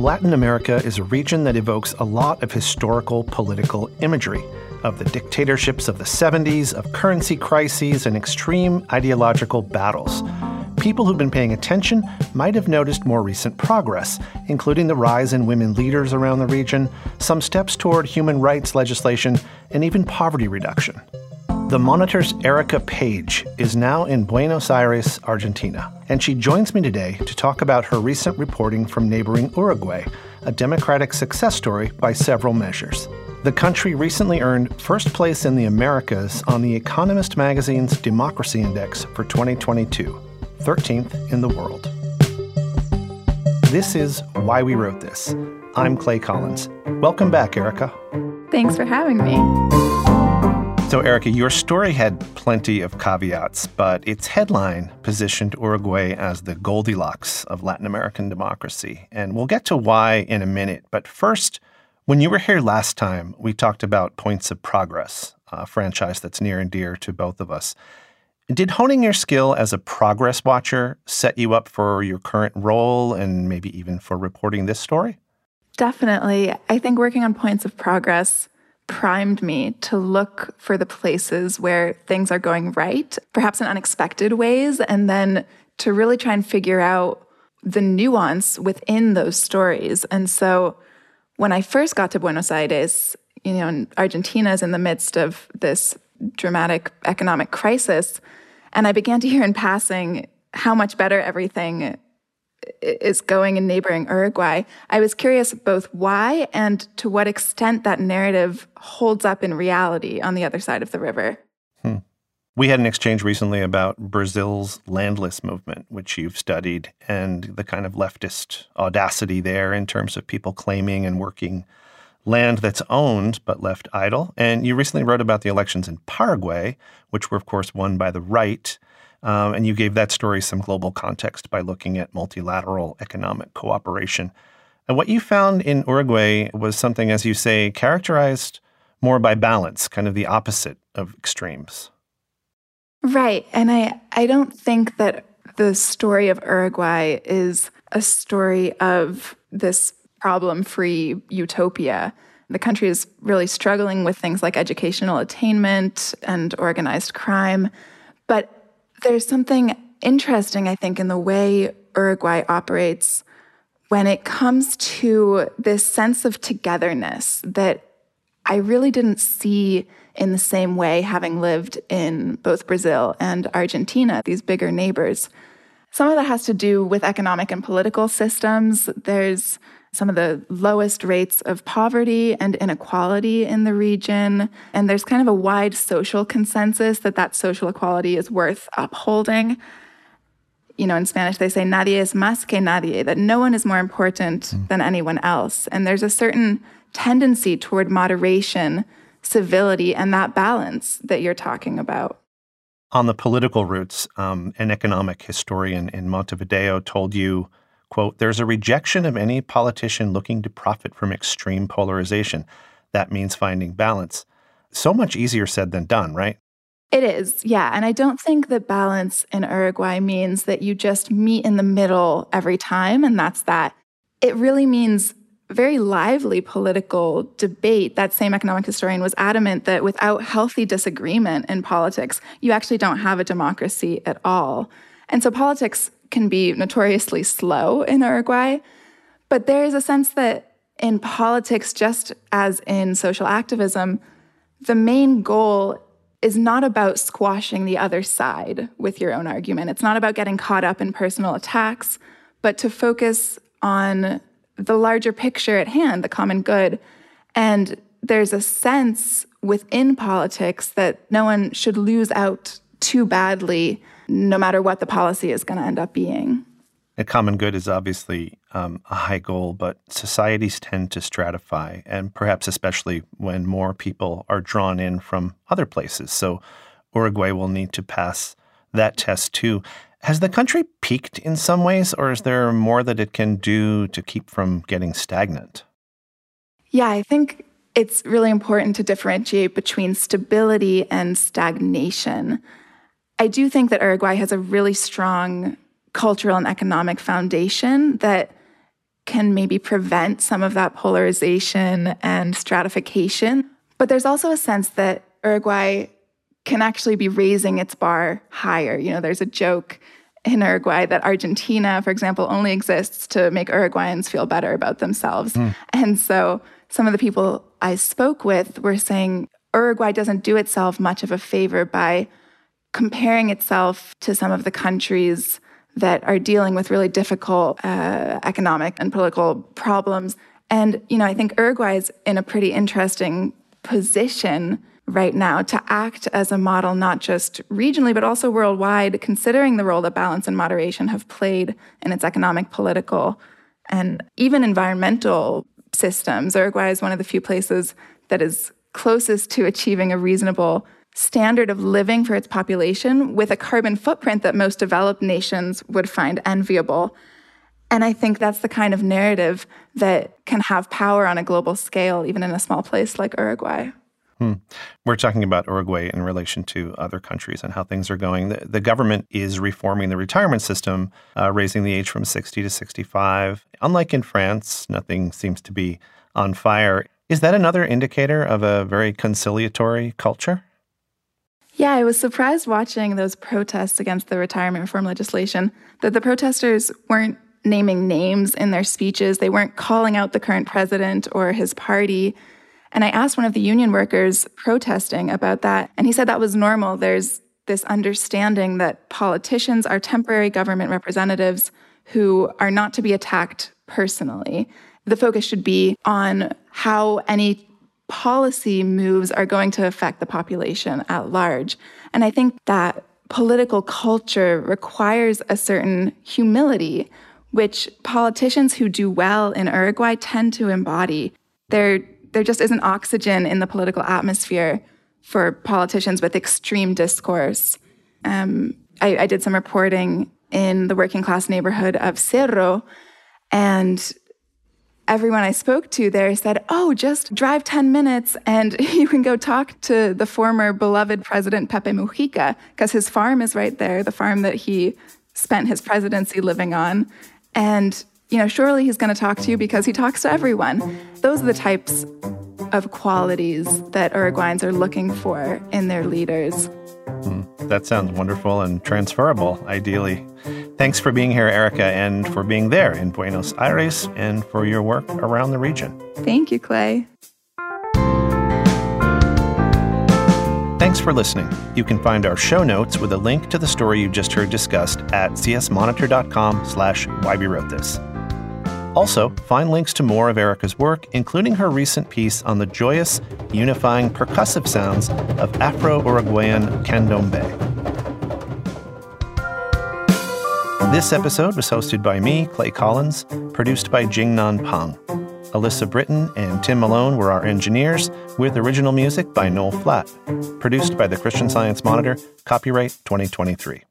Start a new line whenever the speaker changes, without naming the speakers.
Latin America is a region that evokes a lot of historical political imagery of the dictatorships of the 70s, of currency crises, and extreme ideological battles. People who've been paying attention might have noticed more recent progress, including the rise in women leaders around the region, some steps toward human rights legislation, and even poverty reduction. The Monitor's Erika Page is now in Buenos Aires, Argentina, and she joins me today to talk about her recent reporting from neighboring Uruguay, a democratic success story by several measures. The country recently earned first place in the Americas on the Economist magazine's Democracy Index for 2022, 13th in the world. This is Why We Wrote This. I'm Clay Collins. Welcome back, Erika.
Thanks for having me.
So, Erika, your story had plenty of caveats, but its headline positioned Uruguay as the Goldilocks of Latin American democracy. And we'll get to why in a minute. But first, when you were here last time, we talked about Points of Progress, a franchise that's near and dear to both of us. Did honing your skill as a progress watcher set you up for your current role and maybe even for reporting this story?
Definitely. I think working on Points of Progress primed me to look for the places where things are going right, perhaps in unexpected ways, and then to really try and figure out the nuance within those stories. And so when I first got to Buenos Aires, you know, Argentina is in the midst of this dramatic economic crisis. And I began to hear in passing how much better everything is going in neighboring Uruguay. I was curious both why and to what extent that narrative holds up in reality on the other side of the river. Hmm.
We had an exchange recently about Brazil's landless movement, which you've studied, and the kind of leftist audacity there in terms of people claiming and working land that's owned but left idle. And you recently wrote about the elections in Paraguay, which were, of course, won by the right. Um, and you gave that story some global context by looking at multilateral economic cooperation. And what you found in Uruguay was something, as you say, characterized more by balance, kind of the opposite of extremes.
Right. And I, I don't think that the story of Uruguay is a story of this problem free utopia. The country is really struggling with things like educational attainment and organized crime. But there's something interesting, I think, in the way Uruguay operates when it comes to this sense of togetherness that I really didn't see in the same way having lived in both Brazil and Argentina, these bigger neighbors. Some of that has to do with economic and political systems. There's some of the lowest rates of poverty and inequality in the region. And there's kind of a wide social consensus that that social equality is worth upholding. You know, in Spanish, they say, nadie es más que nadie, that no one is more important mm. than anyone else. And there's a certain tendency toward moderation, civility, and that balance that you're talking about.
On the political roots, um, an economic historian in Montevideo told you quote, there's a rejection of any politician looking to profit from extreme polarization. That means finding balance. So much easier said than done, right?
It is, yeah. And I don't think that balance in Uruguay means that you just meet in the middle every time and that's that. It really means very lively political debate. That same economic historian was adamant that without healthy disagreement in politics, you actually don't have a democracy at all. And so politics can be notoriously slow in Uruguay. But there is a sense that in politics, just as in social activism, the main goal is not about squashing the other side with your own argument. It's not about getting caught up in personal attacks, but to focus on the larger picture at hand, the common good. And there's a sense within politics that no one should lose out too badly no matter what the policy is going to end up being.
A common good is obviously um, a high goal, but societies tend to stratify, and perhaps especially when more people are drawn in from other places. So Uruguay will need to pass that test too. Has the country peaked in some ways, or is there more that it can do to keep from getting stagnant?
Yeah, I think it's really important to differentiate between stability and stagnation. I do think that Uruguay has a really strong cultural and economic foundation that can maybe prevent some of that polarization and stratification. But there's also a sense that Uruguay can actually be raising its bar higher. You know, there's a joke in Uruguay that Argentina, for example, only exists to make Uruguayans feel better about themselves. Mm. And so some of the people I spoke with were saying Uruguay doesn't do itself much of a favor by comparing itself to some of the countries that are dealing with really difficult uh, economic and political problems. And, you know, I think Uruguay is in a pretty interesting position right now to act as a model, not just regionally, but also worldwide, considering the role that balance and moderation have played in its economic, political, and even environmental systems. Uruguay is one of the few places that is closest to achieving a reasonable standard of living for its population with a carbon footprint that most developed nations would find enviable. And I think that's the kind of narrative that can have power on a global scale, even in a small place like Uruguay.
Hmm. We're talking about Uruguay in relation to other countries and how things are going. The, the government is reforming the retirement system, uh, raising the age from 60 to 65. Unlike in France, nothing seems to be on fire. Is that another indicator of a very conciliatory culture?
Yeah, I was surprised watching those protests against the retirement reform legislation that the protesters weren't naming names in their speeches. They weren't calling out the current president or his party. And I asked one of the union workers protesting about that, and he said that was normal. There's this understanding that politicians are temporary government representatives who are not to be attacked personally. The focus should be on how any policy moves are going to affect the population at large. And I think that political culture requires a certain humility, which politicians who do well in Uruguay tend to embody. They're there just isn't oxygen in the political atmosphere for politicians with extreme discourse. Um, I, I did some reporting in the working class neighborhood of Cerro, and everyone I spoke to there said, Oh, just drive 10 minutes and you can go talk to the former beloved president Pepe Mujica, because his farm is right there, the farm that he spent his presidency living on. And you know, surely he's going to talk to you because he talks to everyone. Those are the types of qualities that Uruguayans are looking for in their leaders.
Mm, that sounds wonderful and transferable, ideally. Thanks for being here, Erika, and for being there in Buenos Aires and for your work around the region.
Thank you, Clay.
Thanks for listening. You can find our show notes with a link to the story you just heard discussed at csmonitor.com slash why we wrote this. Also, find links to more of Erika's work, including her recent piece on the joyous, unifying percussive sounds of Afro Uruguayan candombe. This episode was hosted by me, Clay Collins, produced by Jingnan Peng. Alyssa Britton and Tim Malone were our engineers, with original music by Noel Flatt. Produced by the Christian Science Monitor, copyright 2023.